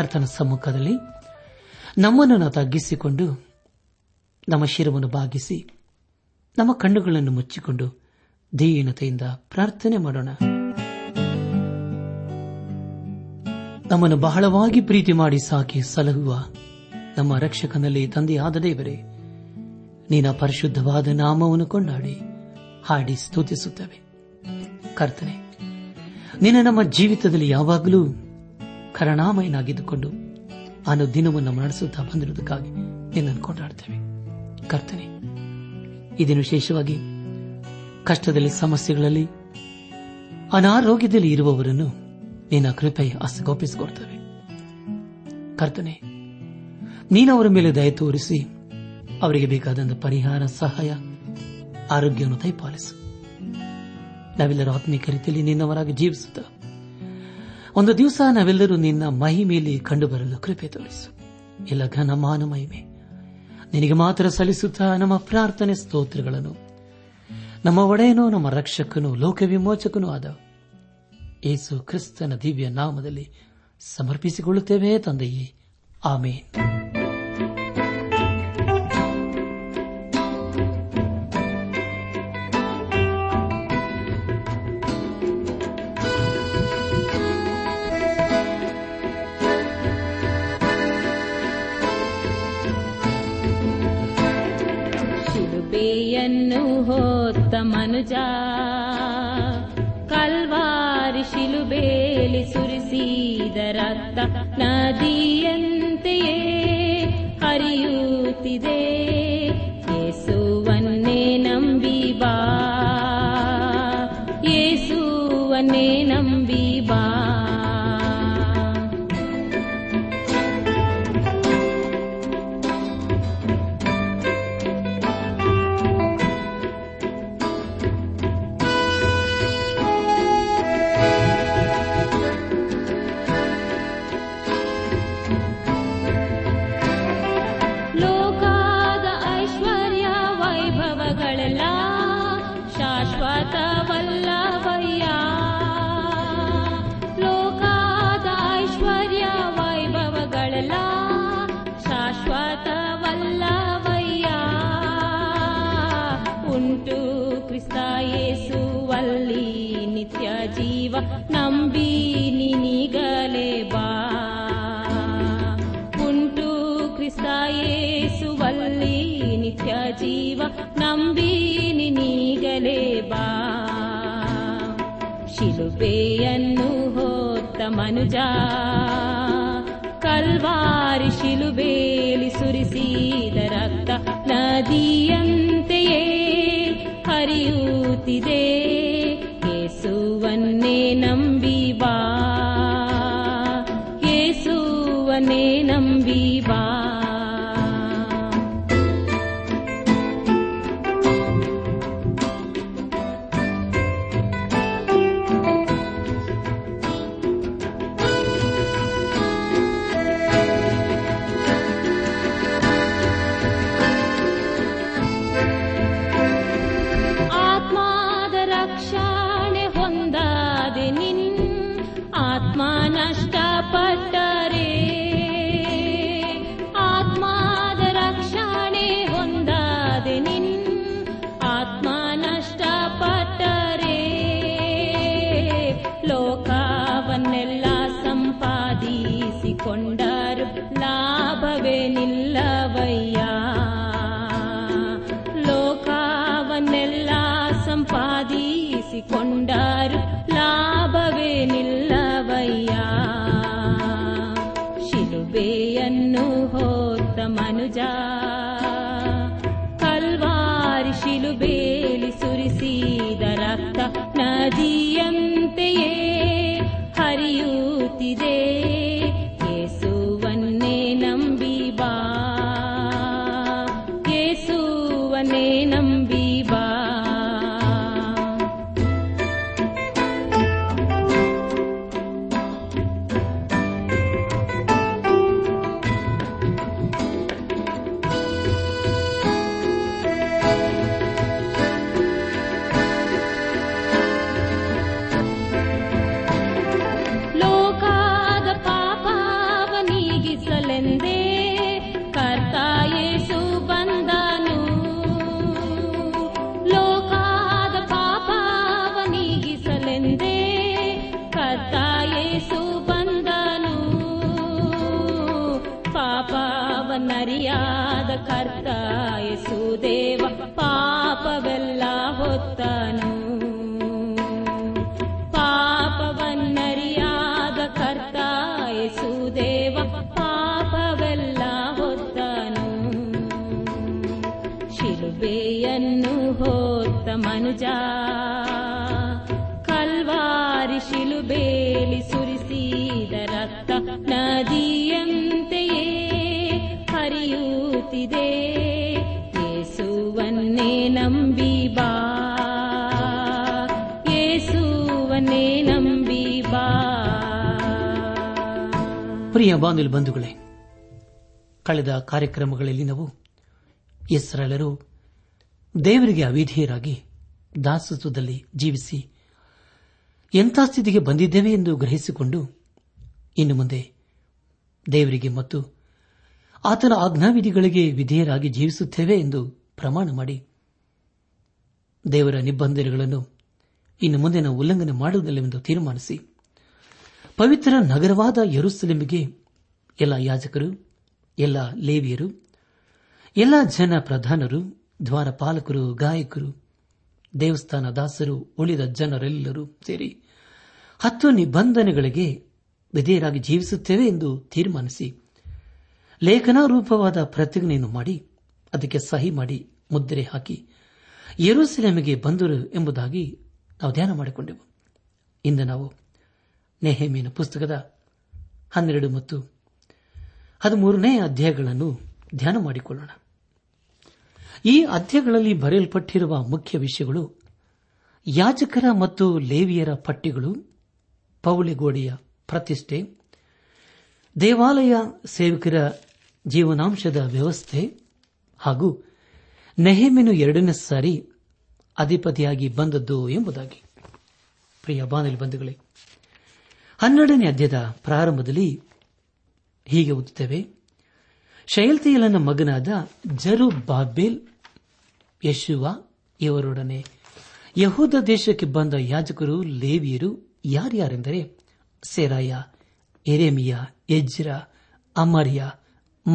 ಕರ್ತನ ಸಮ್ಮುಖದಲ್ಲಿ ನಮ್ಮನ್ನು ತಗ್ಗಿಸಿಕೊಂಡು, ನಮ್ಮ ಶಿರವನ್ನು ಬಾಗಿಸಿ, ನಮ್ಮ ಕಣ್ಣುಗಳನ್ನು ಮುಚ್ಚಿಕೊಂಡು ದೀನತೆಯಿಂದ ಪ್ರಾರ್ಥನೆ ಮಾಡೋಣ. ನಮ್ಮನ್ನು ಬಹಳವಾಗಿ ಪ್ರೀತಿ ಮಾಡಿ ಸಾಕಿ ಸಲಹುವ ನಮ್ಮ ರಕ್ಷಕನಲ್ಲಿ ತಂದೆಯಾದ ದೇವರೇ, ನೀನ ಪರಿಶುದ್ಧವಾದ ನಾಮವನ್ನು ಕೊಂಡಾಡಿ, ಹಾಡಿ ಸ್ತುತಿಸುತ್ತವೆ. ಕರ್ತನೆ, ನಿನ್ನ ನಮ್ಮ ಜೀವಿತದಲ್ಲಿ ಯಾವಾಗಲೂ ಕರುಣಾಮಯನಾಗಿದ್ದುಕೊಂಡು ಅನು ದಿನವನ್ನು ನಡೆಸುತ್ತಾ ಬಂದಿರುವುದಕ್ಕಾಗಿ ನಿನ್ನನ್ನು ಕೊಂಡಾಡ್ತೇವೆ. ಕರ್ತನೆ ಇದನ್ನು ವಿಶೇಷವಾಗಿ ಕಷ್ಟದಲ್ಲಿ, ಸಮಸ್ಯೆಗಳಲ್ಲಿ, ಅನಾರೋಗ್ಯದಲ್ಲಿ ಇರುವವರನ್ನು ನಿನ್ನ ಕೃಪೆ ಹಸ್ತಗೋಪಿಸಿಕೊಡ್ತೇವೆ ಕರ್ತನೆ, ನೀನು ಅವರ ಮೇಲೆ ದಯ ತೋರಿಸಿ ಅವರಿಗೆ ಬೇಕಾದಂಥ ಪರಿಹಾರ, ಸಹಾಯ, ಆರೋಗ್ಯವನ್ನು ದಯಪಾಲಿಸು. ನಾವೆಲ್ಲರೂ ಆತ್ಮೀಕ ರೀತಿಯಲ್ಲಿ ನಿನ್ನವರಾಗಿ ಜೀವಿಸುತ್ತ ಒಂದು ದಿವಸ ನಾವೆಲ್ಲರೂ ನಿನ್ನ ಮಹಿಮೆಯಲ್ಲಿ ಕಂಡುಬರಲು ಕೃಪೆ ತೋರಿಸು. ಎಲ್ಲ ಘನ ಮಾನ ಮಹಿಮೆ. ನಿನಗೆ ಮಾತ್ರ ಸಲ್ಲಿಸುತ್ತಾ ನಮ್ಮ ಪ್ರಾರ್ಥನೆ ಸ್ತೋತ್ರಗಳನ್ನು. ನಮ್ಮ ಒಡೆಯನೂ, ನಮ್ಮ ರಕ್ಷಕನೂ, ಲೋಕವಿಮೋಚಕನೂ ಆದ ಏಸು ಕ್ರಿಸ್ತನ ದಿವ್ಯ ನಾಮದಲ್ಲಿ ಸಮರ್ಪಿಸಿಕೊಳ್ಳುತ್ತೇವೆ ತಂದೆಯೇ. ಆಮೇನ್. ಶಿಲುಬೆಯನ್ನು ಹೊತ್ತ ಮನುಜ. ಕಲ್ವಾರಿ ಶಿಲುಬೇಲಿ ಸುರಿಸಿದ ರಕ್ತ ನದಿಯಂತೆಯೇ ಹರಿಯುತ್ತಿದೆ. ಯೇಸುವನ್ನೇ ನಂಬಿ ಬಾ. ಯೇಸುವನ್ನೇ ನಂಬಿ ಶಿಲುಬೆಯನ್ನು ಹೊತ್ತ ಮನುಜ. ಕಲ್ವಾರಿ ಶಿಲುಬೇಲಿ ಸುರಿಸಿದ ರಕ್ತ ನದಿಯಂತೆಯೇ ಹರಿಯುತ್ತಿದೆ. ಯೇಸುವನ್ನೇ ನಂಬಿ ಬಾ. ಯೇಸುವನ್ನೇ ನಂಬಿ ಬಾ. ನಿಲ್ಲವಯ್ಯ. ಶಿಲುಬೆಯನ್ನು ಹೊತ್ತ ಮನುಜ. ಕಲ್ವಾರಿ ಶಿಲುಬೇಲಿ ಸುರಿಸಿದ ರಕ್ತ ನದಿಯಂತೆಯೇ ಪಾಪವನ್ನರಿಯಾದ ಕರ್ತ ಯೇಸು ದೇವ ಪಾಪವೆಲ್ಲ ಹೊತ್ತನು. ಪಾಪವನ್ನರಿಯಾದ ಕರ್ತ ಯೇಸು ದೇವ ಪಾಪವೆಲ್ಲ ಹೊತ್ತನು. ಶಿಲುಬೆಯನ್ನು ಹೊತ್ತ ಮನುಜ, ಕಲ್ವಾರಿ ಶಿಲುಬೇಲಿ ಸುರಿಸಿದ ರಕ್ತ ನದಿಯಂತೆಯೇ ಯೇಸುವನ್ನೇ ನಂಬಿ ಬಾ. ಯೇಸುವನ್ನೇ ನಂಬಿ ಬಾ. ಪ್ರಿಯ ಬಾಂಧವ್ಯ ಬಂಧುಗಳೇ, ಕಳೆದ ಕಾರ್ಯಕ್ರಮಗಳಲ್ಲಿ ನಾವು ಇಸ್ರಾಲರು ದೇವರಿಗೆ ಅವಿಧೇಯರಾಗಿ ದಾಸತ್ವದಲ್ಲಿ ಜೀವಿಸಿ ಎಂಥ ಸ್ಥಿತಿಗೆ ಬಂದಿದ್ದೇವೆ ಎಂದು ಗ್ರಹಿಸಿಕೊಂಡು ಇನ್ನು ಮುಂದೆ ದೇವರಿಗೆ ಮತ್ತು ಆತನ ಆಜ್ಞಾವಿಧಿಗಳಿಗೆ ವಿಧೇಯರಾಗಿ ಜೀವಿಸುತ್ತೇವೆ ಎಂದು ಪ್ರಮಾಣ ಮಾಡಿ. ದೇವರ ನಿಬಂಧನೆಗಳನ್ನು ಇನ್ನು ಮುಂದೆ ನಾವು ಉಲ್ಲಂಘನೆ ಮಾಡುವುದಿಲ್ಲವೆಂದು ತೀರ್ಮಾನಿಸಿ. ಪವಿತ್ರ ನಗರವಾದ ಯರುಸಲೇಮಿಗೆ ಎಲ್ಲ ಯಾಜಕರು, ಎಲ್ಲ ಲೇವಿಯರು, ಎಲ್ಲ ಜನ ಪ್ರಧಾನರು, ದ್ವಾರಪಾಲಕರು, ಗಾಯಕರು, ದೇವಸ್ಥಾನ ದಾಸರು, ಉಳಿದ ಜನರೆಲ್ಲರೂ ಸೇರಿ ಹತ್ತು ನಿಬಂಧನೆಗಳಿಗೆ ವಿಧೇಯರಾಗಿ ಜೀವಿಸುತ್ತೇವೆ ಎಂದು ತೀರ್ಮಾನಿಸಿ. ಲೇಖನಾರೂಪವಾದ ಪ್ರತಿಜ್ಞೆಯನ್ನು ಮಾಡಿ, ಅದಕ್ಕೆ ಸಹಿ ಮಾಡಿ, ಮುದ್ರೆ ಹಾಕಿ, ಯೆರೂಸಲೇಮಿಗೆ ಬಂದರು ಎಂಬುದಾಗಿ ನಾವು ಧ್ಯಾನ ಮಾಡಿಕೊಂಡೆವು. ಇಂದು ನಾವು ನೆಹೇಮಿನ ಪುಸ್ತಕದ ಹನ್ನೆರಡು ಮತ್ತು ಹದಿಮೂರನೇ ಅಧ್ಯಾಯಗಳನ್ನು ಧ್ಯಾನ ಮಾಡಿಕೊಳ್ಳೋಣ. ಈ ಅಧ್ಯಾಯಗಳಲ್ಲಿ ಬರೆಯಲ್ಪಟ್ಟಿರುವ ಮುಖ್ಯ ವಿಷಯಗಳು ಯಾಜಕರ ಮತ್ತು ಲೇವಿಯರ ಪಟ್ಟಿಗಳು, ಪೌಳಿಗೋಡೆಯ ಪ್ರತಿಷ್ಠೆ, ದೇವಾಲಯ ಸೇವಕರ ಜೀವನಾಂಶದ ವ್ಯವಸ್ಥೆ ಹಾಗೂ ನೆಹೆಮೆನು ಎರಡನೇ ಸಾರಿ ಅಧಿಪತಿಯಾಗಿ ಬಂದದ್ದು ಎಂಬುದಾಗಿ. ಪ್ರಿಯ ಬಾನಲಿ ಬಂಧುಗಳೇ, ಹನ್ನೆರಡನೇ ಅಧ್ಯದ ಪ್ರಾರಂಭದಲ್ಲಿ ಹೀಗೆ ಓದುತ್ತೇವೆ. ಶೈಲ್ತಿಯಲನ ಮಗನಾದ ಜರು ಬಾಬೇಲ್ ಯಶುವ ಇವರೊಡನೆ ಯಹೂದ ದೇಶಕ್ಕೆ ಬಂದ ಯಾಜಕರು ಲೇವಿಯರು ಯಾರ್ಯಾರೆಂದರೆ, ಸೆರಾಯ ಎರೆಮಿಯ ಎಜ್ರ, ಅಮರ್ಯ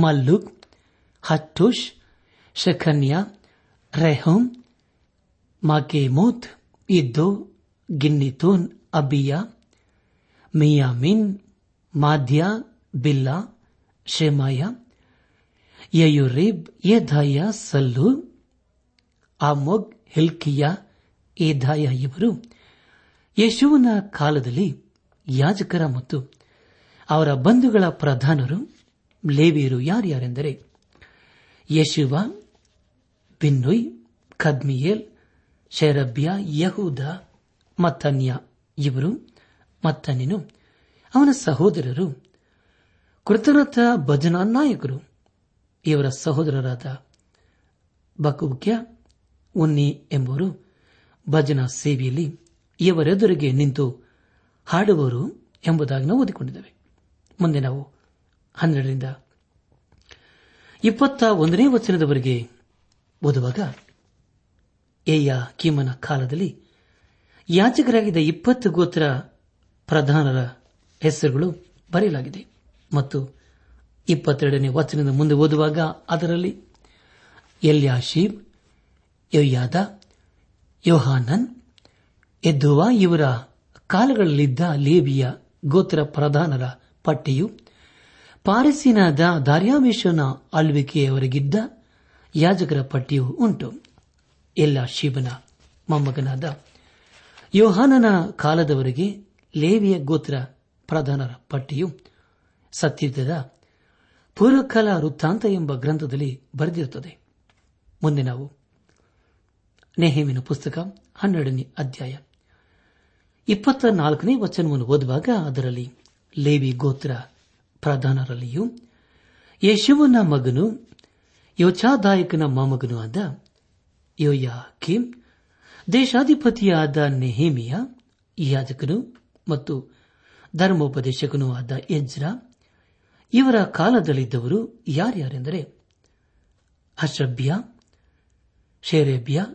ಮಲ್ಲುಕ್ ಹಟ್ಟುಷ್ ಶಖನ್ಯ ರೆಹೋಮ್ ಮಾಕೇಮೋತ್, ಇದ್ದು, ಗಿನ್ನಿತೋನ್, ಅಬಿಯ, ಮಿಯಾಮಿನ್ ಮಾಧ್ಯ ಬಿಲ್ಲಾ, ಶೇಮಾಯ, ಯಯುರೀಬ್ ಯಧಾಯ ಸಲ್ಲು, ಆಮೊಗ್, ಹಿಲ್ಕಿಯ ಏಧಾಯ ಇವರು ಯಶುವನ ಕಾಲದಲ್ಲಿ ಯಾಜಕರ ಮತ್ತು ಅವರ ಬಂಧುಗಳ ಪ್ರಧಾನರು ಲೇವಿಯರು ಯಾರ್ಯಾರೆಂದರೆ ಯಶುವ ಬಿನ್ನುಯ್ ಖದ್ಮಿಯೇಲ್ ಶೈರಭ್ಯ ಯಹೂದ, ಮತ್ತನ್ಯ ಇವರು, ಮತ್ತನ್ಯನು ಅವನ ಸಹೋದರರು ಕೃತನಥ ಭಜನಾ ನಾಯಕರು. ಇವರ ಸಹೋದರರಾದ ಬಕುಕ್ಯ, ಉನ್ನಿ ಎಂಬುವರು ಭಜನಾ ಸೇವೆಯಲ್ಲಿ ಇವರೆದುರಿಗೆ ನಿಂತು ಹಾಡುವರು ಎಂಬುದಾಗಿ ನಾವು ಓದಿಕೊಂಡಿದ್ದೇವೆ. ಮುಂದೆ ನಾವು ಹನ್ನೆರಡರಿಂದ. ಇಪ್ಪತ್ತ ಒಂದನೇ ವಚನದವರೆಗೆ ಓದುವಾಗ, ಏಯ ಕೀಮನ ಕಾಲದಲ್ಲಿ ಯಾಚಕರಾಗಿದ್ದ ಇಪ್ಪತ್ತು ಗೋತ್ರ ಪ್ರಧಾನರ ಹೆಸರುಗಳು ಬರೆಯಲಾಗಿದೆ. ಮತ್ತು ಇಪ್ಪತ್ತೆರಡನೇ ವಚನದ ಮುಂದೆ ಓದುವಾಗ, ಅದರಲ್ಲಿ ಎಲ್ಯಾಶೀಬ್ ಯೋಯಾದ ಯೋಹಾನನ್ ಎದ್ದುವ ಇವರ ಕಾಲಗಳಲ್ಲಿದ್ದ ಲೇಬಿಯ ಗೋತ್ರ ಪ್ರಧಾನರ ಪಟ್ಟಿಯು ಪಾರಸಿನಾದ ದಾರ್ಯಾವೇಶನ ಆಳ್ವಿಕೆಯವರೆಗಿದ್ದ ಯಾಜಕರ ಪಟ್ಟಿಯೂ ಉಂಟು. ಎಲ್ಲ ಶಿವನ ಮೊಮ್ಮಗನಾದ ಯೋಹಾನನ ಕಾಲದವರೆಗೆ ಲೇವಿಯ ಗೋತ್ರ ಪ್ರಧಾನರ ಪಟ್ಟಿಯು ಸತ್ಯದ ಪೂರ್ವಕಾಲ ವೃತ್ತಾಂತ ಎಂಬ ಗ್ರಂಥದಲ್ಲಿ ಬರೆದಿರುತ್ತದೆ. ಮುಂದೆ ನಾವು ನೆಹೇಮಿನ ಪುಸ್ತಕ ಹನ್ನೆರಡನೇ ಅಧ್ಯಾಯ ಇಪ್ಪತ್ತ ನಾಲ್ಕನೇ ವಚನವನ್ನು ಓದುವಾಗ ಅದರಲ್ಲಿ ಲೇವಿ ಗೋತ್ರ ಪ್ರಧಾನರಲ್ಲಿಯೂ ಯಶುವನ ಮಗನು, ಯೋಚಾದಾಯಕನ ಮೊಮ್ಮಗನೂ ಆದ ಯೋಯಾ ಕಿಮ್ ದೇಶಾಧಿಪತಿಯಾದ ನೆಹೇಮಿಯ ಯಾಜಕನು ಮತ್ತು ಧರ್ಮೋಪದೇಶಕನೂ ಆದ ಎಜ್ರಾ, ಇವರ ಕಾಲದಲ್ಲಿದ್ದವರು ಯಾರ್ಯಾರೆಂದರೆ ಹಷಬ್ಯ ಶೇರೇಬ್ಯ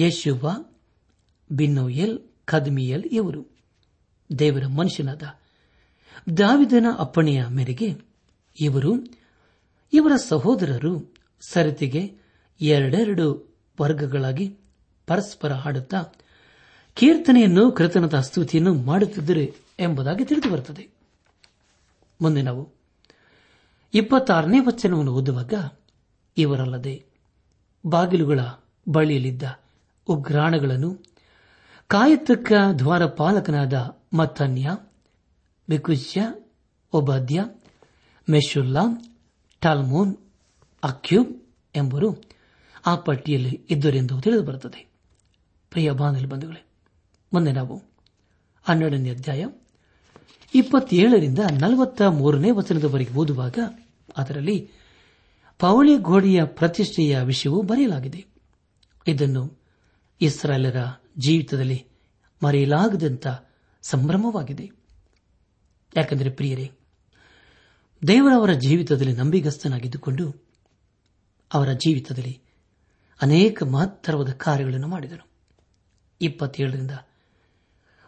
ಯಶುವ ಬಿನ್ನೋಯಲ್ ಖದ್ಮಿಯಲ್ ಇವರು. ದೇವರ ಮನುಷ್ಯನಾದ ದಾವಿದನ ಅಪ್ಪಣೆಯ ಮೇರೆಗೆ ಇವರು ಇವರ ಸಹೋದರರು ಸರತಿಗೆ ಎರಡೆರಡು ವರ್ಗಗಳಾಗಿ ಪರಸ್ಪರ ಹಾಡುತ್ತಾ ಕೀರ್ತನೆಯನ್ನು ಕೃತನದ ಸ್ತುತಿಯನ್ನು ಮಾಡುತ್ತಿದ್ದರು ಎಂಬುದಾಗಿ ತಿಳಿದು ಬರುತ್ತದೆ. ಮುಂದೆ ನಾವು ಇಪ್ಪತ್ತಾರನೇ ವಚನವನ್ನು ಓದುವಾಗ ಇವರಲ್ಲದೆ ಬಾಗಿಲುಗಳ ಬಳಿಯಲ್ಲಿದ್ದ ಉಗ್ರಾಣಗಳನ್ನು ಕಾಯತಕ್ಕ ದ್ವಾರಪಾಲಕನಾದ ಮತ್ತನ್ಯ ಬಿಕುಷ್ಯ ಒಬಾದ್ಯ ಮೆಶುಲ್ಲಾ ಟಾಲ್ಮೋನ್ ಅಕ್ಯೂಬ್ ಎಂಬರು ಆ ಪಟ್ಟಿಯಲ್ಲಿ ಇದ್ದರೆಂದು ತಿಳಿದು ಬರುತ್ತದೆ ಪ್ರಿಯ ಬಾನಲಿ ಬಂಧುಗಳೇ ಮೊನ್ನೆ ನಾವು ಹನ್ನೆರಡನೇ ಅಧ್ಯಾಯ ಇಪ್ಪತ್ತೇಳರಿಂದ ನಲವತ್ತ ಮೂರನೇ ವಚನದವರೆಗೆ ಓದುವಾಗ ಅದರಲ್ಲಿ ಪವಳಿ ಗೋಡೆಯ ಪ್ರತಿಷ್ಠೆಯ ವಿಷಯವೂ ಬರೆಯಲಾಗಿದೆ. ಇದನ್ನು ಇಸ್ರಾಯೇಲರ ಜೀವಿತದಲ್ಲಿ ಮರೆಯಲಾಗದಂತ ಸಂಭ್ರಮವಾಗಿದೆ. ಯಾಕೆಂದರೆ ಪ್ರಿಯರೇ ದೇವರವರ ಜೀವಿತದಲ್ಲಿ ನಂಬಿಗಸ್ತನಾಗಿದ್ದುಕೊಂಡು ಅವರ ಜೀವಿತದಲ್ಲಿ ಅನೇಕ ಮಹತ್ತರವಾದ ಕಾರ್ಯಗಳನ್ನು ಮಾಡಿದರು ಇಪ್ಪತ್ತೇಳರಿಂದ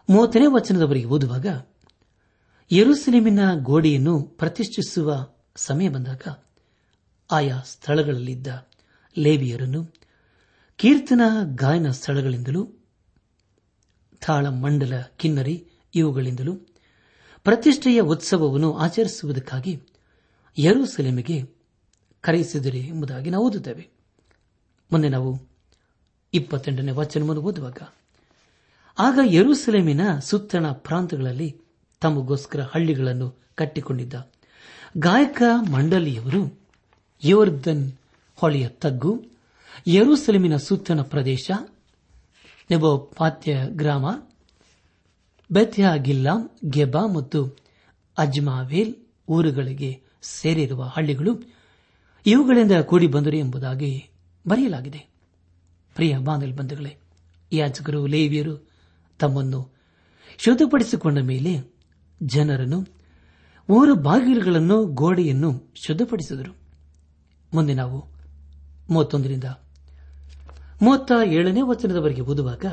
ಮೂವತ್ತನೇ ವಚನದವರೆಗೆ ಓದುವಾಗ, ಯರುಸಲೇಮಿನ ಗೋಡೆಯನ್ನು ಪ್ರತಿಷ್ಠಿಸುವ ಸಮಯ ಬಂದಾಗ ಆಯಾ ಸ್ಥಳಗಳಲ್ಲಿದ್ದ ಲೇವಿಯರನ್ನು ಕೀರ್ತನ ಗಾಯನ ಸ್ಥಳಗಳಿಂದಲೂ, ತಾಳಮಂಡಲ ಕಿನ್ನರಿ ಇವುಗಳಿಂದಲೂ ಪ್ರತಿಷ್ಠೆಯ ಉತ್ಸವವನ್ನು ಆಚರಿಸುವುದಕ್ಕಾಗಿ ಯರುಸಲೇಮಿಗೆ ಕರೆಯಿಸಿದರೆ ಎಂಬುದಾಗಿ ನಾವು ಓದುತ್ತೇವೆ. ಮುಂದೆ ನಾವು ಇಪ್ಪತ್ತೆಂಟನೇ ವಚನವನ್ನು ಓದುವಾಗ, ಆಗ ಯರುಸಲೇಮಿನ ಸುತ್ತಣ ಪ್ರಾಂತಗಳಲ್ಲಿ ತಮಗೋಸ್ಕರ ಹಳ್ಳಿಗಳನ್ನು ಕಟ್ಟಿಕೊಂಡಿದ್ದ ಗಾಯಕ ಮಂಡಳಿಯವರು ಯೋರ್ದನ್ ಹೊಳೆಯ ತಗ್ಗು, ಯರುಸಲೇಮಿನ ಸುತ್ತಣ ಪ್ರದೇಶ, ನೆಬೋಪಾತ್ಯ ಗ್ರಾಮ ಬೆಥ್ಯಾ ಗಿಲ್ಲಾಂ ಗೆಬಾ ಮತ್ತು ಅಜ್ಮಾವೇಲ್ ಊರುಗಳಿಗೆ ಸೇರಿರುವ ಹಳ್ಳಿಗಳು ಇವುಗಳಿಂದ ಕೂಡಿ ಬಂದರು ಎಂಬುದಾಗಿ ಬರೆಯಲಾಗಿದೆ. ಪ್ರಿಯ ಬಾನಲ್ ಬಂಧುಗಳೇ, ಯಾಜಕರು, ಲೇವಿಯರು ತಮ್ಮನ್ನು ಶುದ್ಧಪಡಿಸಿಕೊಂಡ ಮೇಲೆ ಜನರನ್ನು ಊರು ಬಾಗಿಲುಗಳನ್ನು, ಗೋಡೆಯನ್ನು ಶುದ್ಧಪಡಿಸಿದರು. ಮುಂದೆ ನಾವು ಮೂವತ್ತೊಂದರಿಂದ ಮೂವತ್ತ ಏಳನೇ ವಚನದವರೆಗೆ ಓದುವಾಗ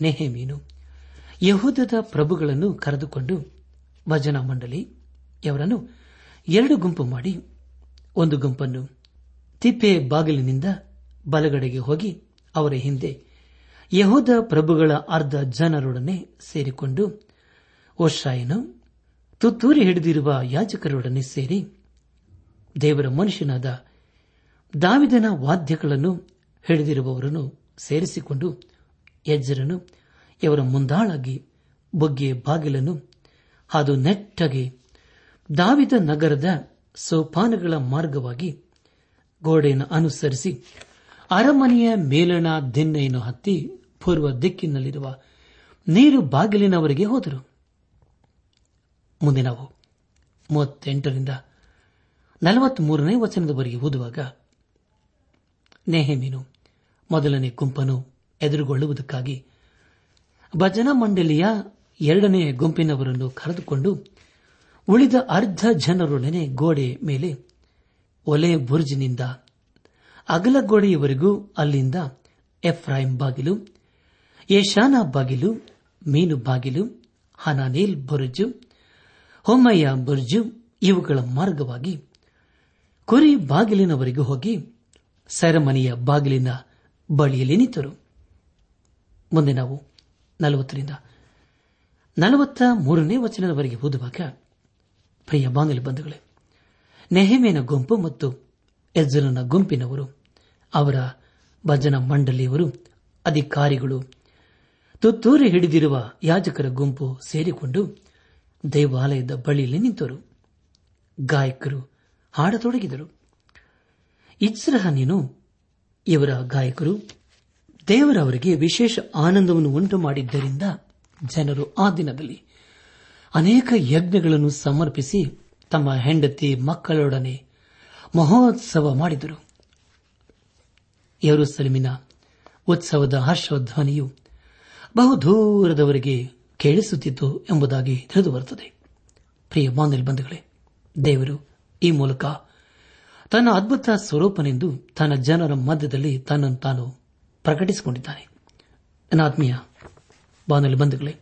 ನೆಹಮೀನು ಯಹೂದದ ಪ್ರಭುಗಳನ್ನು ಕರೆದುಕೊಂಡು ಭಜನಾ ಮಂಡಳಿ ಅವರನ್ನು ಎರಡು ಗುಂಪು ಮಾಡಿ, ಒಂದು ಗುಂಪನ್ನು ತಿಪ್ಪೆ ಬಾಗಿಲಿನಿಂದ ಬಲಗಡೆಗೆ ಹೋಗಿ ಅವರ ಹಿಂದೆ ಯಹೂದ ಪ್ರಭುಗಳ ಅರ್ಧ ಜನರೊಡನೆ ಸೇರಿಕೊಂಡು ಓಶಾಯನು ತುತ್ತೂರಿ ಹಿಡಿದಿರುವ ಯಾಜಕರೊಡನೆ ಸೇರಿ ದೇವರ ಮನುಷ್ಯನಾದ ದಾವಿದನ ವಾದ್ಯಗಳನ್ನು ಹಿಡಿದಿರುವವರನ್ನು ಸೇರಿಸಿಕೊಂಡು ಯಜ್ಜರನು ಇವರ ಮುಂದಾಳಾಗಿ ಬೊಗ್ಗೆ ಬಾಗಿಲನ್ನು ಅದು ನೆಟ್ಟಗೆ ದಾವಿದ ನಗರದ ಸೋಪಾನಗಳ ಮಾರ್ಗವಾಗಿ ಗೋಡೆಯನ್ನು ಅನುಸರಿಸಿ ಅರಮನೆಯ ಮೇಲಣ ದಿನ್ನೆಯನ್ನು ಹತ್ತಿ ಪೂರ್ವ ದಿಕ್ಕಿನಲ್ಲಿರುವ ನೀರು ಬಾಗಿಲಿನವರೆಗೆ ಹೋದರು. ಮುಂದೆ ನಾವು ಮೂವತ್ತೆಂಟರಿಂದ ವಚನದವರೆಗೆ ಓದುವಾಗ, ನೆಹಮೀನು ಮೊದಲನೇ ಗುಂಪನ್ನು ಎದುರುಗೊಳ್ಳುವುದಕ್ಕಾಗಿ ಭಜನಾ ಮಂಡಳಿಯ ಎರಡನೇ ಗುಂಪಿನವರನ್ನು ಕರೆದುಕೊಂಡು ಉಳಿದ ಅರ್ಧ ಜನರೊಡನೆ ಗೋಡೆ ಮೇಲೆ ಒಲೆ ಬುರ್ಜಿನಿಂದ ಅಗಲಗೋಡೆಯವರೆಗೂ ಅಲ್ಲಿಂದ ಎಫ್ರಾಯಿಂ ಬಾಗಿಲು ಯಶಾನ ಬಾಗಿಲು, ಮೀನು ಬಾಗಿಲು, ಹನಾನೇಲ್ ಬುರ್ಜು, ಹೊಮ್ಮಯ್ಯ ಬುರ್ಜು ಇವುಗಳ ಮಾರ್ಗವಾಗಿ ಕುರಿ ಬಾಗಿಲಿನವರೆಗೂ ಹೋಗಿ ಸೆರೆಮನೆಯ ಬಾಗಿಲಿನ ಬಳಿಯಲ್ಲಿ ನಿಂತರು. ಮುಂದೆ ನಾವು ನಲವತ್ತರಿಂದ. ನಲವತ್ತ ಮೂರನೇ ವಚನದವರೆಗೆ ಓದುವಾಗ, ಪ್ರಿಯ ಬಾಂಗಲಿ ಬಂಧುಗಳೇ, ನೆಹಮೇನ ಗುಂಪು ಮತ್ತು ಎಜ್ಜರನ ಗುಂಪಿನವರು, ಅವರ ಭಜನಾ ಮಂಡಳಿಯವರು, ಅಧಿಕಾರಿಗಳು, ತುತ್ತೂರಿ ಹಿಡಿದಿರುವ ಯಾಜಕರ ಗುಂಪು ಸೇರಿಕೊಂಡು ದೇವಾಲಯದ ಬಳಿಯಲ್ಲಿ ನಿಂತರು. ಗಾಯಕರು ಹಾಡತೊಡಗಿದರು. ಇಚ್ರಹನೇನು ಇವರ ಗಾಯಕರು. ದೇವರವರಿಗೆ ವಿಶೇಷ ಆನಂದವನ್ನು ಉಂಟು ಮಾಡಿದ್ದರಿಂದ ಜನರು ಆ ದಿನದಲ್ಲಿ ಅನೇಕ ಯಜ್ಞಗಳನ್ನು ಸಮರ್ಪಿಸಿ ತಮ್ಮ ಹೆಂಡತಿ ಮಕ್ಕಳೊಡನೆ ಮಹೋತ್ಸವ ಮಾಡಿದರು. ಯರುಸಲಿಮಿನ ಉತ್ಸವದ ಹರ್ಷಧ್ವನಿಯು ಬಹುದೂರದವರೆಗೆ ಕೇಳಿಸುತ್ತಿತ್ತು ಎಂಬುದಾಗಿ ತಿಳಿದು ಬರುತ್ತದೆ ಪ್ರಿಯ ಬಾಂಧಲ್ ಬಂಧುಗಳೇ, ದೇವರು ಈ ಮೂಲಕ ತನ್ನ ಅದ್ಭುತ ಸ್ವರೂಪನೆಂದು ತನ್ನ ಜನರ ಮಧ್ಯದಲ್ಲಿ ತನ್ನನ್ನು ತಾನು ಪ್ರಕಟಿಸಿಕೊಂಡಿದ್ದಾನೆ. ಆತ್ಮೀಯ ಬಾನಲಿ ಬಂಧುಗಳೇ,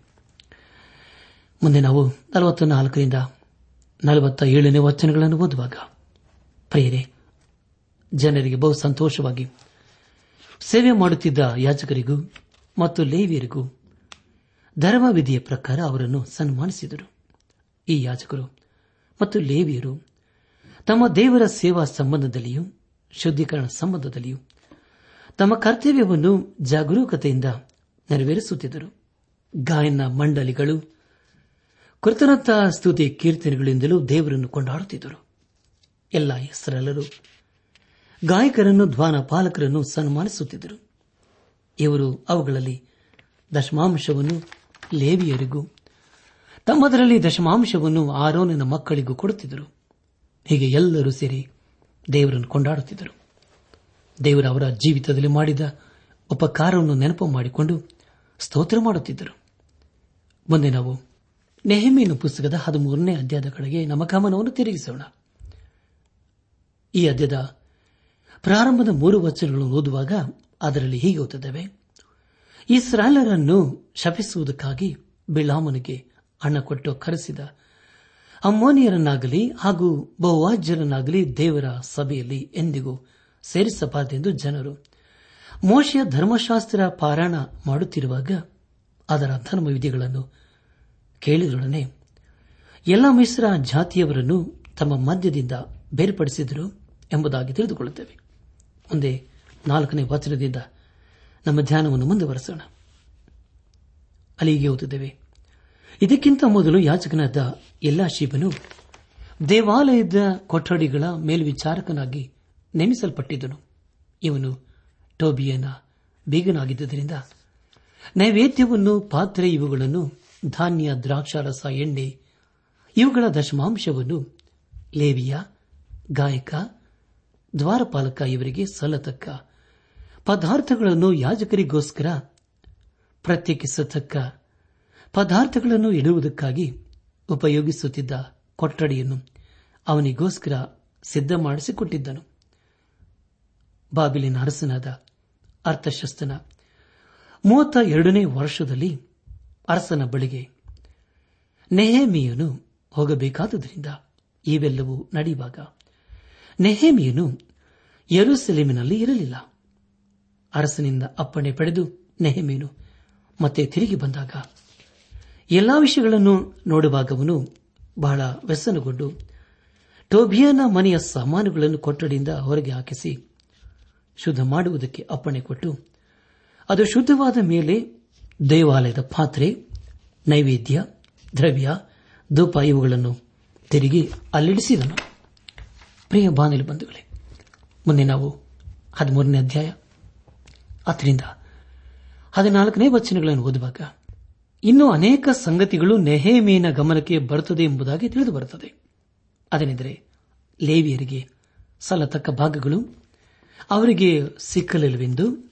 ಮುಂದೆ ನಾವು ನಲವತ್ತ ನಾಲ್ಕರಿಂದ ನಲವತ್ತ ಏಳನೇ ವಚನಗಳನ್ನು ಓದುವಾಗ, ಪ್ರಿಯರೇ, ಜನರಿಗೆ ಬಹು ಸಂತೋಷವಾಗಿ ಸೇವೆ ಮಾಡುತ್ತಿದ್ದ ಯಾಜಕರಿಗೂ ಮತ್ತು ಲೇವಿಯರಿಗೂ ಧರ್ಮವಿಧಿಯ ಪ್ರಕಾರ ಅವರನ್ನು ಸನ್ಮಾನಿಸಿದರು. ಈ ಯಾಜಕರು ಮತ್ತು ಲೇವಿಯರು ತಮ್ಮ ದೇವರ ಸೇವಾ ಸಂಬಂಧದಲ್ಲಿಯೂ ಶುದ್ದೀಕರಣ ಸಂಬಂಧದಲ್ಲಿಯೂ ತಮ್ಮ ಕರ್ತವ್ಯವನ್ನು ಜಾಗರೂಕತೆಯಿಂದ ನೆರವೇರಿಸುತ್ತಿದ್ದರು. ಗಾಯನ ಮಂಡಳಿಗಳು ಕೃತನತ್ತ ಸ್ತುತಿ ಕೀರ್ತನೆಗಳಿಂದಲೂ ದೇವರನ್ನು ಕೊಂಡಾಡುತ್ತಿದ್ದರು. ಎಲ್ಲ ಹೆಸರೆಲ್ಲರೂ ಗಾಯಕರನ್ನು, ಧ್ವಾನ ಪಾಲಕರನ್ನು ಸನ್ಮಾನಿಸುತ್ತಿದ್ದರು. ಇವರು ಅವುಗಳಲ್ಲಿ ದಶಮಾಂಶವನ್ನು ಲೇವಿಯರಿಗೂ, ತಮ್ಮದರಲ್ಲಿ ದಶಮಾಂಶವನ್ನು ಆರೋನಿನ ಮಕ್ಕಳಿಗೂ ಕೊಡುತ್ತಿದ್ದರು. ಹೀಗೆ ಎಲ್ಲರೂ ಸೇರಿ ದೇವರನ್ನು ಕೊಂಡಾಡುತ್ತಿದ್ದರು. ದೇವರು ಅವರ ಜೀವಿತದಲ್ಲಿ ಮಾಡಿದ ಉಪಕಾರವನ್ನು ನೆನಪು ಮಾಡಿಕೊಂಡು ಸ್ತೋತ್ರ ಮಾಡುತ್ತಿದ್ದರು. ಮುಂದೆ ನಾವು ನೆಹಮೀನು ಪುಸ್ತಕದ ಹದಿಮೂರನೇ ಅಧ್ಯಾಯದ ಕಡೆಗೆ ನಮ್ಮ ಗಮನವನ್ನು ತಿರುಗಿಸೋಣ. ಈ ಅಧ್ಯಾಯದ ಪ್ರಾರಂಭದ ಮೂರು ವಚನಗಳನ್ನು ಓದುವಾಗ ಅದರಲ್ಲಿ ಹೀಗೆ ಓದುತ್ತವೆ. ಇಸ್ರಾಲರನ್ನು ಶಪಿಸುವುದಕ್ಕಾಗಿ ಬಿಳಾಮನಿಗೆ ಹಣ ಕೊಟ್ಟು ಕರೆಸಿದ ಅಮ್ಮೋನಿಯರನ್ನಾಗಲಿ ಹಾಗೂ ಬಹುವಾಜ್ಯರನ್ನಾಗಲಿ ದೇವರ ಸಭೆಯಲ್ಲಿ ಎಂದಿಗೂ ಸೇರಿಸಬಾರದೆಂದು ಜನರು. ಮೋಶೆಯ ಧರ್ಮಶಾಸ್ತ್ರ ಪಾರಾಯಣ ಮಾಡುತ್ತಿರುವಾಗ ಅದರ ಧರ್ಮವಿಧಿಗಳನ್ನು ಕೇಳಿದೊಡನೆ ಎಲ್ಲ ಮಿಶ್ರ ಜಾತಿಯವರನ್ನು ತಮ್ಮ ಮಧ್ಯದಿಂದ ಬೇರ್ಪಡಿಸಿದರು ಎಂಬುದಾಗಿ ತಿಳಿದುಕೊಳ್ಳುತ್ತೇವೆ. ಮುಂದೆ ನಾಲ್ಕನೇ ವಚನದಿಂದ ನಮ್ಮ ಧ್ಯಾನವನ್ನು ಮುಂದುವರೆಸೋಣ. ಅಲ್ಲಿಗೆ ಓದುತ್ತೇವೆ. ಇದಕ್ಕಿಂತ ಮೊದಲು ಯಾಚಕನಾದ ಎಲ್ಲಾ ಶಿವನು ದೇವಾಲಯದ ಕೊಠಡಿಗಳ ಮೇಲ್ವಿಚಾರಕನಾಗಿ ನೇಮಿಸಲ್ಪಟ್ಟಿದ್ದನು. ಇವನು ಟೋಬಿಯನ ಬೀಗನಾಗಿದ್ದರಿಂದ ನೈವೇದ್ಯವನ್ನು ಪಾತ್ರೆ ಇವುಗಳನ್ನು ಧಾನ್ಯ ದ್ರಾಕ್ಷಾರಸ ಎಣ್ಣೆ, ಇವುಗಳ ದಶಮಾಂಶವನ್ನು ಲೇವಿಯ, ಗಾಯಕ, ದ್ವಾರಪಾಲಕ ಇವರಿಗೆ ಸಲ್ಲತಕ್ಕ ಪದಾರ್ಥಗಳನ್ನು ಯಾಜಕರಿಗೋಸ್ಕರ ಪ್ರತ್ಯೇಕಿಸತಕ್ಕ ಪದಾರ್ಥಗಳನ್ನು ಇಡುವುದಕ್ಕಾಗಿ ಉಪಯೋಗಿಸುತ್ತಿದ್ದ ಕೊಠಡಿಯನ್ನು ಅವನಿಗೋಸ್ಕರ ಸಿದ್ಧ ಮಾಡಿಸಿಕೊಟ್ಟಿದ್ದನು ಬಾಬಿಲಿನ ಅರಸನಾದ ಅರ್ಥಶಸ್ತನ ಮೂವತ್ತ ಎರಡನೇ ವರ್ಷದಲ್ಲಿ ಅರಸನ ಬಳಿಗೆ ನೆಹೇಮಿಯನು ಹೋಗಬೇಕಾದುದರಿಂದ ಇವೆಲ್ಲವೂ ನಡೆಯುವಾಗ ನೆಹೇಮಿಯನು ಯರುಸೆಲೆಮಿನಲ್ಲಿ ಇರಲಿಲ್ಲ. ಅರಸನಿಂದ ಅಪ್ಪಣೆ ಪಡೆದು ನೆಹಮೀನು ಮತ್ತೆ ತಿರುಗಿ ಬಂದಾಗ ಎಲ್ಲಾ ವಿಷಯಗಳನ್ನು ನೋಡುವಾಗವನು ಬಹಳ ವ್ಯಸನಗೊಂಡು ಟೋಬಿಯನ ಮನೆಯ ಸಾಮಾನುಗಳನ್ನು ಕೊಠಡಿಯಿಂದ ಹೊರಗೆ ಹಾಕಿಸಿ ಶುದ್ಧ ಮಾಡುವುದಕ್ಕೆ ಅಪ್ಪಣೆ ಕೊಟ್ಟು, ಅದು ಶುದ್ಧವಾದ ಮೇಲೆ ದೇವಾಲಯದ ಪಾತ್ರೆ, ನೈವೇದ್ಯ, ದ್ರವ್ಯ, ಧೂಪ ಇವುಗಳನ್ನು ತಿರುಗಿ ಅಲ್ಲಿಡಿಸಿದನು. ಪ್ರಿಯ ಬಾನಿಲು ಬಂಧುಗಳೇ, ಮುಂದೆ ನಾವು ಹದಿಮೂರನೇ ಅಧ್ಯಾಯ ಅದರಿಂದ ಹದಿನಾಲ್ಕನೇ ವಚನಗಳನ್ನು ಓದುವಾಗ, ಇನ್ನೂ ಅನೇಕ ಸಂಗತಿಗಳು ನೆಹೇಮೇನ ಗಮನಕ್ಕೆ ಬರುತ್ತದೆ ಎಂಬುದಾಗಿ ತಿಳಿದು ಬರುತ್ತದೆ. ಅದನೆಂದರೆ, ಲೇವಿಯರಿಗೆ ಸಲತಕ್ಕ ಭಾಗಗಳು ಅವರಿಗೆ ಸಿಕ್ಕಲಿಲ್ಲವೆಂದು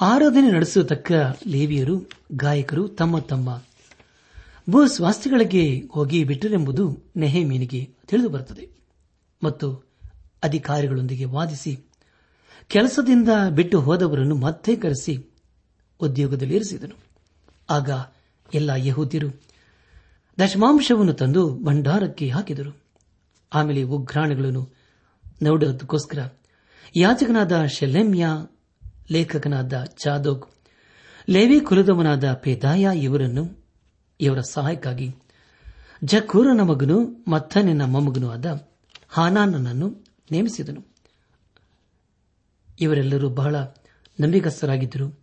ಆರಾಧನೆ ನಡೆಸತಕ್ಕ ಲೇವಿಯರು, ಗಾಯಕರು ತಮ್ಮ ತಮ್ಮ ಭೂ ಸ್ವಾಸ್ಥ್ಯಗಳಿಗೆ ಹೋಗಿ ಬಿಟ್ಟರೆಂಬುದು ನೆಹೇಮೀನಿಗೆ ತಿಳಿದು ಬರುತ್ತದೆ ಮತ್ತು ಅಧಿಕಾರಿಗಳೊಂದಿಗೆ ವಾದಿಸಿ ಕೆಲಸದಿಂದ ಬಿಟ್ಟು ಹೋದವರನ್ನು ಮತ್ತೆ ಕರೆಸಿ ಉದ್ಯೋಗದಲ್ಲಿ ಇರಿಸಿದನು. ಆಗ ಎಲ್ಲ ಯಹೂದ್ಯರು ದಶಮಾಂಶವನ್ನು ತಂದು ಭಂಡಾರಕ್ಕೆ ಹಾಕಿದರು. ಆಮೇಲೆ ಉಗ್ರಾಣಗಳನ್ನು ನೋಡುವುದಕ್ಕೋಸ್ಕರ ಯಾಚಕನಾದ ಶೆಲೆಮ್ಯ, ಲೇಖಕನಾದ ಚಾದೋಗ್ ಲೇವಿ ಕುಲದವನಾದ ಪೇದಾಯ ಇವರನ್ನು ಇವರ ಸಹಾಯಕ್ಕಾಗಿ ಜಕೂರನ ಮಗನು ಮತ್ತನಿನ ಮೊಮ್ಮಗನೂ ಆದ ಹಾನಾನನನ್ನು ನೇಮಿಸಿದನು. ಇವರೆಲ್ಲರೂ ಬಹಳ ನಂಬಿಗಸ್ತರಾಗಿದ್ದರು.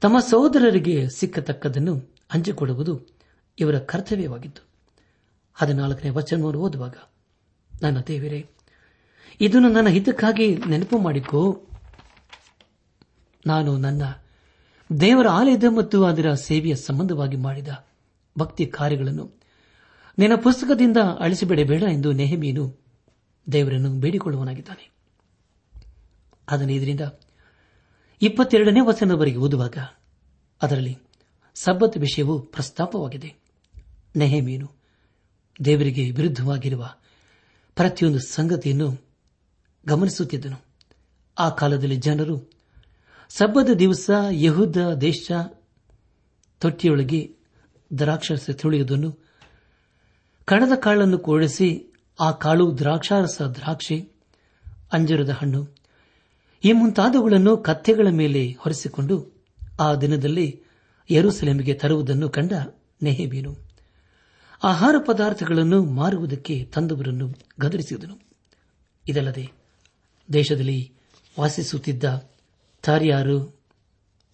ತಮ್ಮ ಸಹೋದರರಿಗೆ ಸಿಕ್ಕತಕ್ಕದನ್ನು ಹಂಚಿಕೊಡುವುದು ಇವರ ಕರ್ತವ್ಯವಾಗಿತ್ತು. ಹದಿನಾಲ್ಕನೇ ವಚನವನ್ನು ಓದುವಾಗ, ನನ್ನ ದೇವರೇ ಇದನ್ನು ನನ್ನ ಹಿತಕ್ಕಾಗಿ ನೆನಪು ಮಾಡಿಕೋ. ನಾನು ನನ್ನ ದೇವರ ಆಲಯದ ಮತ್ತು ಅದರ ಸೇವೆಯ ಸಂಬಂಧವಾಗಿ ಮಾಡಿದ ಭಕ್ತಿ ಕಾರ್ಯಗಳನ್ನು ನಿನ್ನ ಪುಸ್ತಕದಿಂದ ಅಳಿಸಿಬಿಡಬೇಡ ಎಂದು ನೆಹಮೀನು ದೇವರನ್ನು ಬೇಡಿಕೊಳ್ಳುವನಾಗಿದ್ದಾನೆ ಅದನ್ನು ಇದರಿಂದ ಇಪ್ಪತ್ತೆರಡನೇ ವಚನದವರೆಗೆ ಓದುವಾಗ ಅದರಲ್ಲಿ ಸಬ್ಬತ್ ವಿಷಯವು ಪ್ರಸ್ತಾಪವಾಗಿದೆ. ನೆಹಮೀನು ದೇವರಿಗೆ ವಿರುದ್ಧವಾಗಿರುವ ಪ್ರತಿಯೊಂದು ಸಂಗತಿಯನ್ನು ಗಮನಿಸುತ್ತಿದ್ದನು. ಆ ಕಾಲದಲ್ಲಿ ಜನರು ಸಬ್ಬದ ದಿವಸ ಯಹುದ ದೇಶ ತೊಟ್ಟಿಯೊಳಗೆ ದ್ರಾಕ್ಷಾರಸ ತುಳಿಯುವುದನ್ನು ಕಣದ ಕಾಳನ್ನು ಕೂಡಿಸಿ ಆ ಕಾಳು ದ್ರಾಕ್ಷಾರಸ ದ್ರಾಕ್ಷಿ, ಅಂಜರದ ಹಣ್ಣು, ಈ ಮುಂತಾದವುಗಳನ್ನು ಕತ್ತೆಗಳ ಮೇಲೆ ಹೊರಿಸಿಕೊಂಡು ಆ ದಿನದಲ್ಲಿ ಯರುಸಲೇಮಿಗೆ ತರುವುದನ್ನು ಕಂಡ ನೆಹೇಬೀನು ಆಹಾರ ಪದಾರ್ಥಗಳನ್ನು ಮಾರುವುದಕ್ಕೆ ತಂದವರನ್ನು ಗದರಿಸಿದನು. ಇದಲ್ಲದೆ ದೇಶದಲ್ಲಿ ವಾಸಿಸುತ್ತಿದ್ದ ತಾರಿಯಾರು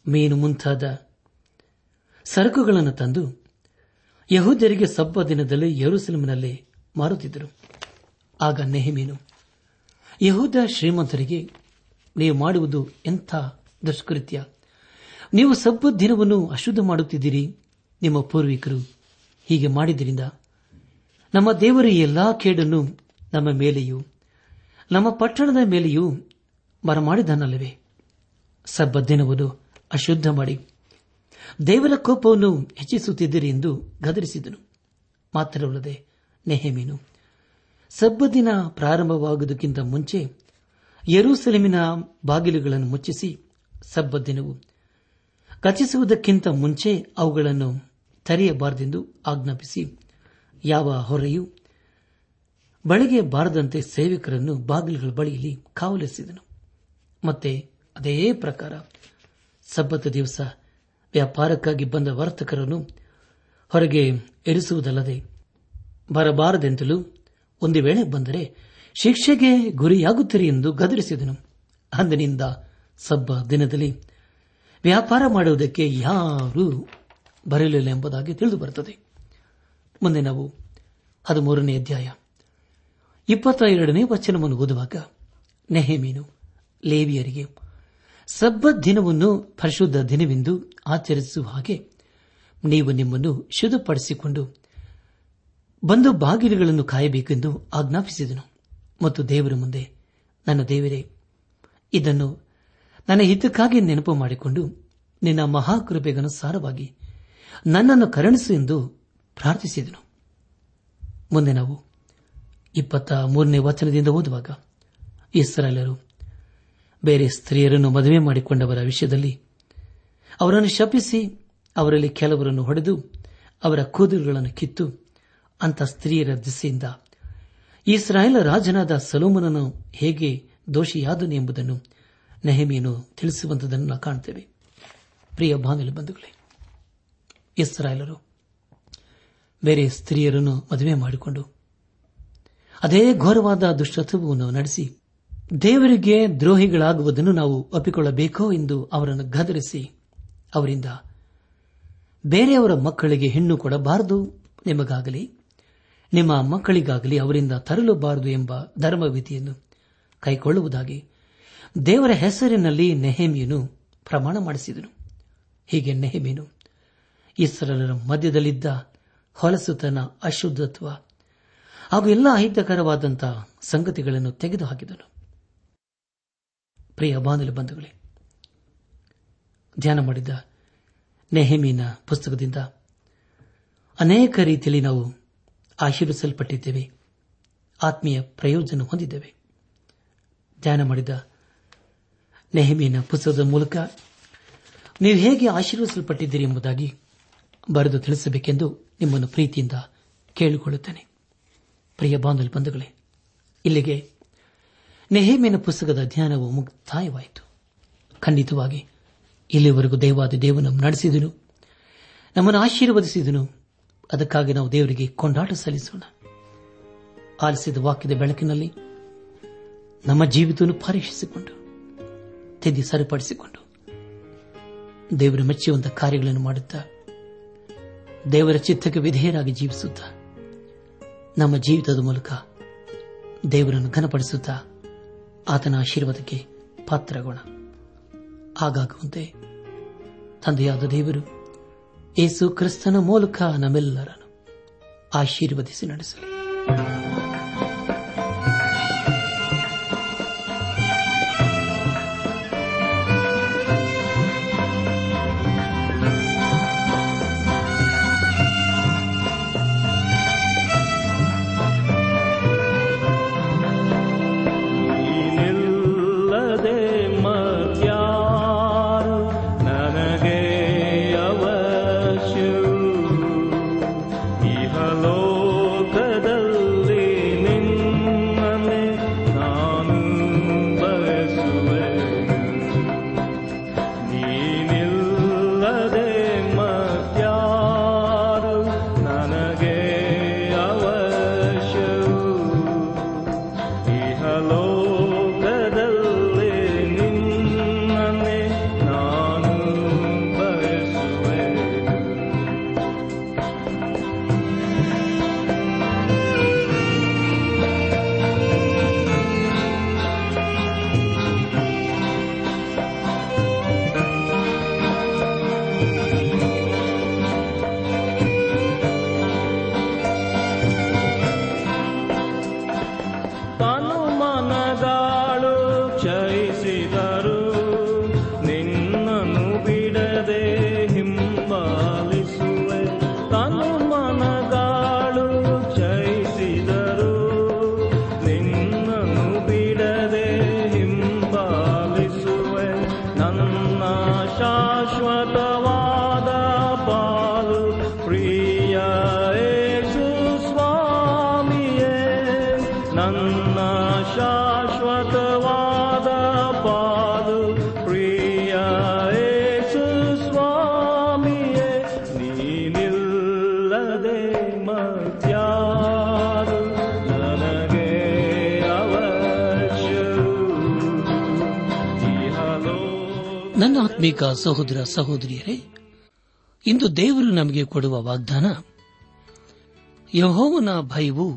ಮೀನು ಮುಂತಾದ ಸರಕುಗಳನ್ನು ತಂದು ಯಹೂದ್ಯರಿಗೆ ಸಬ್ಬ ದಿನದಲ್ಲಿ ಯರುಸಲೇಮಿನಲ್ಲಿ ಮಾರುತ್ತಿದ್ದರು. ಆಗ ನೆಹಮೀನು, ಯಹೂದ ಶ್ರೀಮಂತರಿಗೆ, ನೀವು ಮಾಡುವುದು ಎಂಥ ದುಷ್ಕೃತ್ಯ? ನೀವು ಸಬ್ಬ ದಿನವನ್ನು ಅಶುದ್ಧ ಮಾಡುತ್ತಿದ್ದೀರಿ. ನಿಮ್ಮ ಪೂರ್ವಿಕರು ಹೀಗೆ ಮಾಡಿದ್ದರಿಂದ ನಮ್ಮ ದೇವರ ಎಲ್ಲಾ ಕೇಡನ್ನು ನಮ್ಮ ಮೇಲೆಯೂ ನಮ್ಮ ಪಟ್ಟಣದ ಮೇಲೆಯೂ ಬರಮಾಡಿದನಲ್ಲವೇ? ಸಬ್ಬ ಅಶುದ್ಧ ಮಾಡಿ. ದೇವರ ಕೋಪವನ್ನು ಹೆಚ್ಚಿಸುತ್ತಿದ್ದೀರಿ ಎಂದು ಗದರಿಸಿದನು. ಮಾತ್ರವಲ್ಲದೆ, ನೆಹಮೀನು ಸಬ್ಬದಿನ ಪ್ರಾರಂಭವಾಗುವುದಕ್ಕಿಂತ ಮುಂಚೆ ಯರೂಸೆಲೆಮಿನ ಬಾಗಿಲುಗಳನ್ನು ಮುಚ್ಚಿಸಿ ಸಬ್ಬ ದಿನವು ಕಚಿಸುವುದಕ್ಕಿಂತ ಮುಂಚೆ ಅವುಗಳನ್ನು ತೆರೆಯಬಾರದೆಂದು ಆಜ್ಞಾಪಿಸಿ, ಯಾವ ಹೊರೆಯೂ ಬಳಿಗೆ ಬಾರದಂತೆ ಸೇವಕರನ್ನು ಬಾಗಿಲುಗಳ ಬಳಿಯಲ್ಲಿ ಕಾವಲಿಸಿದನು. ಮತ್ತೆ ಅದೇ ಪ್ರಕಾರ ಸಬ್ಬತ್ ದಿವಸ ವ್ಯಾಪಾರಕ್ಕಾಗಿ ಬಂದ ವರ್ತಕರನ್ನು ಹೊರಗೆ ಇರಿಸುವುದಲ್ಲದೆ ಬರಬಾರದೆಂತಲೂ ಒಂದು ವೇಳೆ ಬಂದರೆ ಶಿಕ್ಷೆಗೆ ಗುರಿಯಾಗುತ್ತಿರಿ ಎಂದು ಗದರಿಸಿದನು. ಅಂದಿನಿಂದ ಸಬ್ಬ ದಿನದಲ್ಲಿ ವ್ಯಾಪಾರ ಮಾಡುವುದಕ್ಕೆ ಯಾರೂ ಬರಲಿಲ್ಲ ಎಂಬುದಾಗಿ ತಿಳಿದು ಬರುತ್ತದೆ. ಮುಂದೆ ನಾವು ಹದಿಮೂರನೇ ಅಧ್ಯಾಯ. ಇಪ್ಪತ್ತ ಎರಡನೇ ವಚನವನ್ನು ಓದುವಾಗ, ನೆಹಮೀನು, ಲೇವಿಯರಿಗೆ ಸಬ್ಬ ದಿನವನ್ನು ಪರಿಶುದ್ಧ ದಿನವೆಂದು ಆಚರಿಸುವ ಹಾಗೆ ನೀವು ನಿಮ್ಮನ್ನು ಶುದ್ಧಪಡಿಸಿಕೊಂಡು ಬಂದು ಬಾಗಿಲುಗಳನ್ನು ಕಾಯಬೇಕೆಂದು ಆಜ್ಞಾಪಿಸಿದನು. ಮತ್ತು ದೇವರ ಮುಂದೆ, ನನ್ನ ದೇವರೇ, ಇದನ್ನು ನನ್ನ ಹಿತಕ್ಕಾಗಿ ನೆನಪು ಮಾಡಿಕೊಂಡು ನಿನ್ನ ಮಹಾಕೃಪೆಗನುಸಾರವಾಗಿ ನನ್ನನ್ನು ಕರುಣಿಸು ಎಂದು ಪ್ರಾರ್ಥಿಸಿದನು. ಮುಂದೆ ನಾವು ಇಪ್ಪತ್ತ ಮೂರನೇ ವಚನದಿಂದ ಓದುವಾಗ ಇಸ್ರಾಲರು ಬೇರೆ ಸ್ತ್ರೀಯರನ್ನು ಮದುವೆ ಮಾಡಿಕೊಂಡವರ ವಿಷಯದಲ್ಲಿ ಅವರನ್ನು ಶಪಿಸಿ ಅವರಲ್ಲಿ ಕೆಲವರನ್ನು ಹೊಡೆದು ಅವರ ಕೂದಲುಗಳನ್ನು ಕಿತ್ತು ಅಂತ ಸ್ತ್ರೀಯರ ದಿಸೆಯಿಂದ ಇಸ್ರಾಯೇಲ್ ರಾಜನಾದ ಸಲೋಮನನು ಹೇಗೆ ದೋಷಿಯಾದನು ಎಂಬುದನ್ನು ನೆಹಮಿಯನ್ನು ತಿಳಿಸುವಂತದನ್ನು ನಾವು ಕಾಣುತ್ತೇವೆ ಪ್ರಿಯ ಬಾಂಧವ ಬಂಧುಗಳೇ, ಇಸ್ರಾಯೇಲರು ಬೇರೆ ಸ್ತ್ರೀಯರನ್ನು ಮದುವೆ ಮಾಡಿಕೊಂಡು ಅದೇ ಘೋರವಾದ ದುಷ್ಟತ್ವವನ್ನು ನಡೆಸಿ ದೇವರಿಗೆ ದ್ರೋಹಿಗಳಾಗುವುದನ್ನು ನಾವು ಒಪ್ಪಿಕೊಳ್ಳಬೇಕೋ ಎಂದು ಅವರನ್ನು ಗದರಿಸಿ. ಅವರಿಂದ ಬೇರೆಯವರ ಮಕ್ಕಳಿಗೆ ಹೆಣ್ಣು ಕೊಡಬಾರದು ನಿಮಗಾಗಲಿ, ನಿಮ್ಮ ಮಕ್ಕಳಿಗಾಗಲಿ ಅವರಿಂದ ತರಲುಬಾರದು ಎಂಬ ಧರ್ಮವಿಧಿಯನ್ನು ಕೈಗೊಳ್ಳುವುದಾಗಿ ದೇವರ ಹೆಸರಿನಲ್ಲಿ ನೆಹೆಮಿಯನು ಪ್ರಮಾಣ ಮಾಡಿಸಿದನು. ಹೀಗೆ ನೆಹಮೀನು ಇಸ್ರಲರ ಮಧ್ಯದಲ್ಲಿದ್ದ ಹೊಲಸುತನ ಅಶುದ್ಧತ್ವ ಹಾಗೂ ಎಲ್ಲ ಅಹಿತಕರವಾದಂತಹ ಸಂಗತಿಗಳನ್ನು ತೆಗೆದುಹಾಕಿದನು. ಪ್ರಿಯ ಬಾನುಲಿ ಬಂಧುಗಳೇ, ಧ್ಯಾನ ಮಾಡಿದ ನೆಹಮೀನ ಪುಸ್ತಕದಿಂದ ಅನೇಕ ರೀತಿಯಲ್ಲಿ ನಾವು ಆಶೀರ್ವಿಸಲ್ಪಟ್ಟಿದ್ದೇವೆ, ಆತ್ಮೀಯ ಪ್ರಯೋಜನ ಹೊಂದಿದ್ದೇವೆ. ಧ್ಯಾನ ಮಾಡಿದ ನೆಹಮೀನ ಪುಸ್ತಕದ ಮೂಲಕ ನೀವು ಹೇಗೆ ಆಶೀರ್ವಿಸಲ್ಪಟ್ಟಿದ್ದೀರಿ ಎಂಬುದಾಗಿ ಬರೆದು ತಿಳಿಸಬೇಕೆಂದು ನಿಮ್ಮನ್ನು ಪ್ರೀತಿಯಿಂದ ಕೇಳಿಕೊಳ್ಳುತ್ತೇನೆ. ಪ್ರಿಯ ಬಾಂಧಲ್ ಬಂಧುಗಳೇ, ಇಲ್ಲಿಗೆ ನೆಹೇಮಿನ ಪುಸ್ತಕದ ಧ್ಯಾನವು ಮುಕ್ತಾಯವಾಯಿತು. ಖಂಡಿತವಾಗಿ, ಇಲ್ಲಿವರೆಗೂ ದೇವಾದ ದೇವನ ನಡೆಸಿದನು, ನಮ್ಮನ್ನು ಆಶೀರ್ವದಿಸಿದನು. ಅದಕ್ಕಾಗಿ ನಾವು ದೇವರಿಗೆ ಕೊಂಡಾಟ ಸಲ್ಲಿಸೋಣ. ಆಲಿಸಿದ ವಾಕ್ಯದ ಬೆಳಕಿನಲ್ಲಿ ನಮ್ಮ ಜೀವಿತವನ್ನು ಪರೀಕ್ಷಿಸಿಕೊಂಡು, ತಿದ್ದಿ ಸರಿಪಡಿಸಿಕೊಂಡು, ದೇವರ ಮೆಚ್ಚುವಂತಹ ಕಾರ್ಯಗಳನ್ನು ಮಾಡುತ್ತಾ, ದೇವರ ಚಿತ್ತಕ್ಕೆ ವಿಧೇಯರಾಗಿ ಜೀವಿಸುತ್ತಾ ನಮ್ಮ ಜೀವಿತದ ಮೂಲಕ ದೇವರನ್ನು ಘನಪಡಿಸುತ್ತಾ ಆತನ ಆಶೀರ್ವಾದಕ್ಕೆ ಪಾತ್ರಗೋಣ ಹಾಗಾಗುವಂತೆ ತಂದೆಯಾದ ದೇವರು ಏಸು ಕ್ರಿಸ್ತನ ಮೂಲಕ ನಮ್ಮೆಲ್ಲರನ್ನು ಆಶೀರ್ವದಿಸಿ ನಡೆಸಲಿ. ಆತ್ಮೀಕ ಸಹೋದರ ಸಹೋದರಿಯರೇ, ಇಂದು ದೇವರು ನಮಗೆ ಕೊಡುವ ವಾಗ್ದಾನ, ಯಹೋವನ ಭಯವು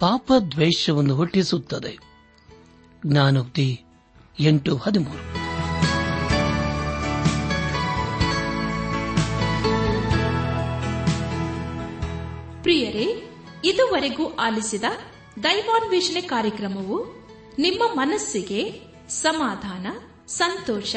ಪಾಪ ದ್ವೇಷವನ್ನು ಹುಟ್ಟಿಸುತ್ತದೆ. ಜ್ಞಾನೋಕ್ತಿ ಎಂಟು ಹದಿಮೂರು. ಪ್ರಿಯರೇ, ಇದುವರೆಗೂ ಆಲಿಸಿದ ದೈವಾನ್ವೇಷಣೆ ಕಾರ್ಯಕ್ರಮವು ನಿಮ್ಮ ಮನಸ್ಸಿಗೆ ಸಮಾಧಾನ, ಸಂತೋಷ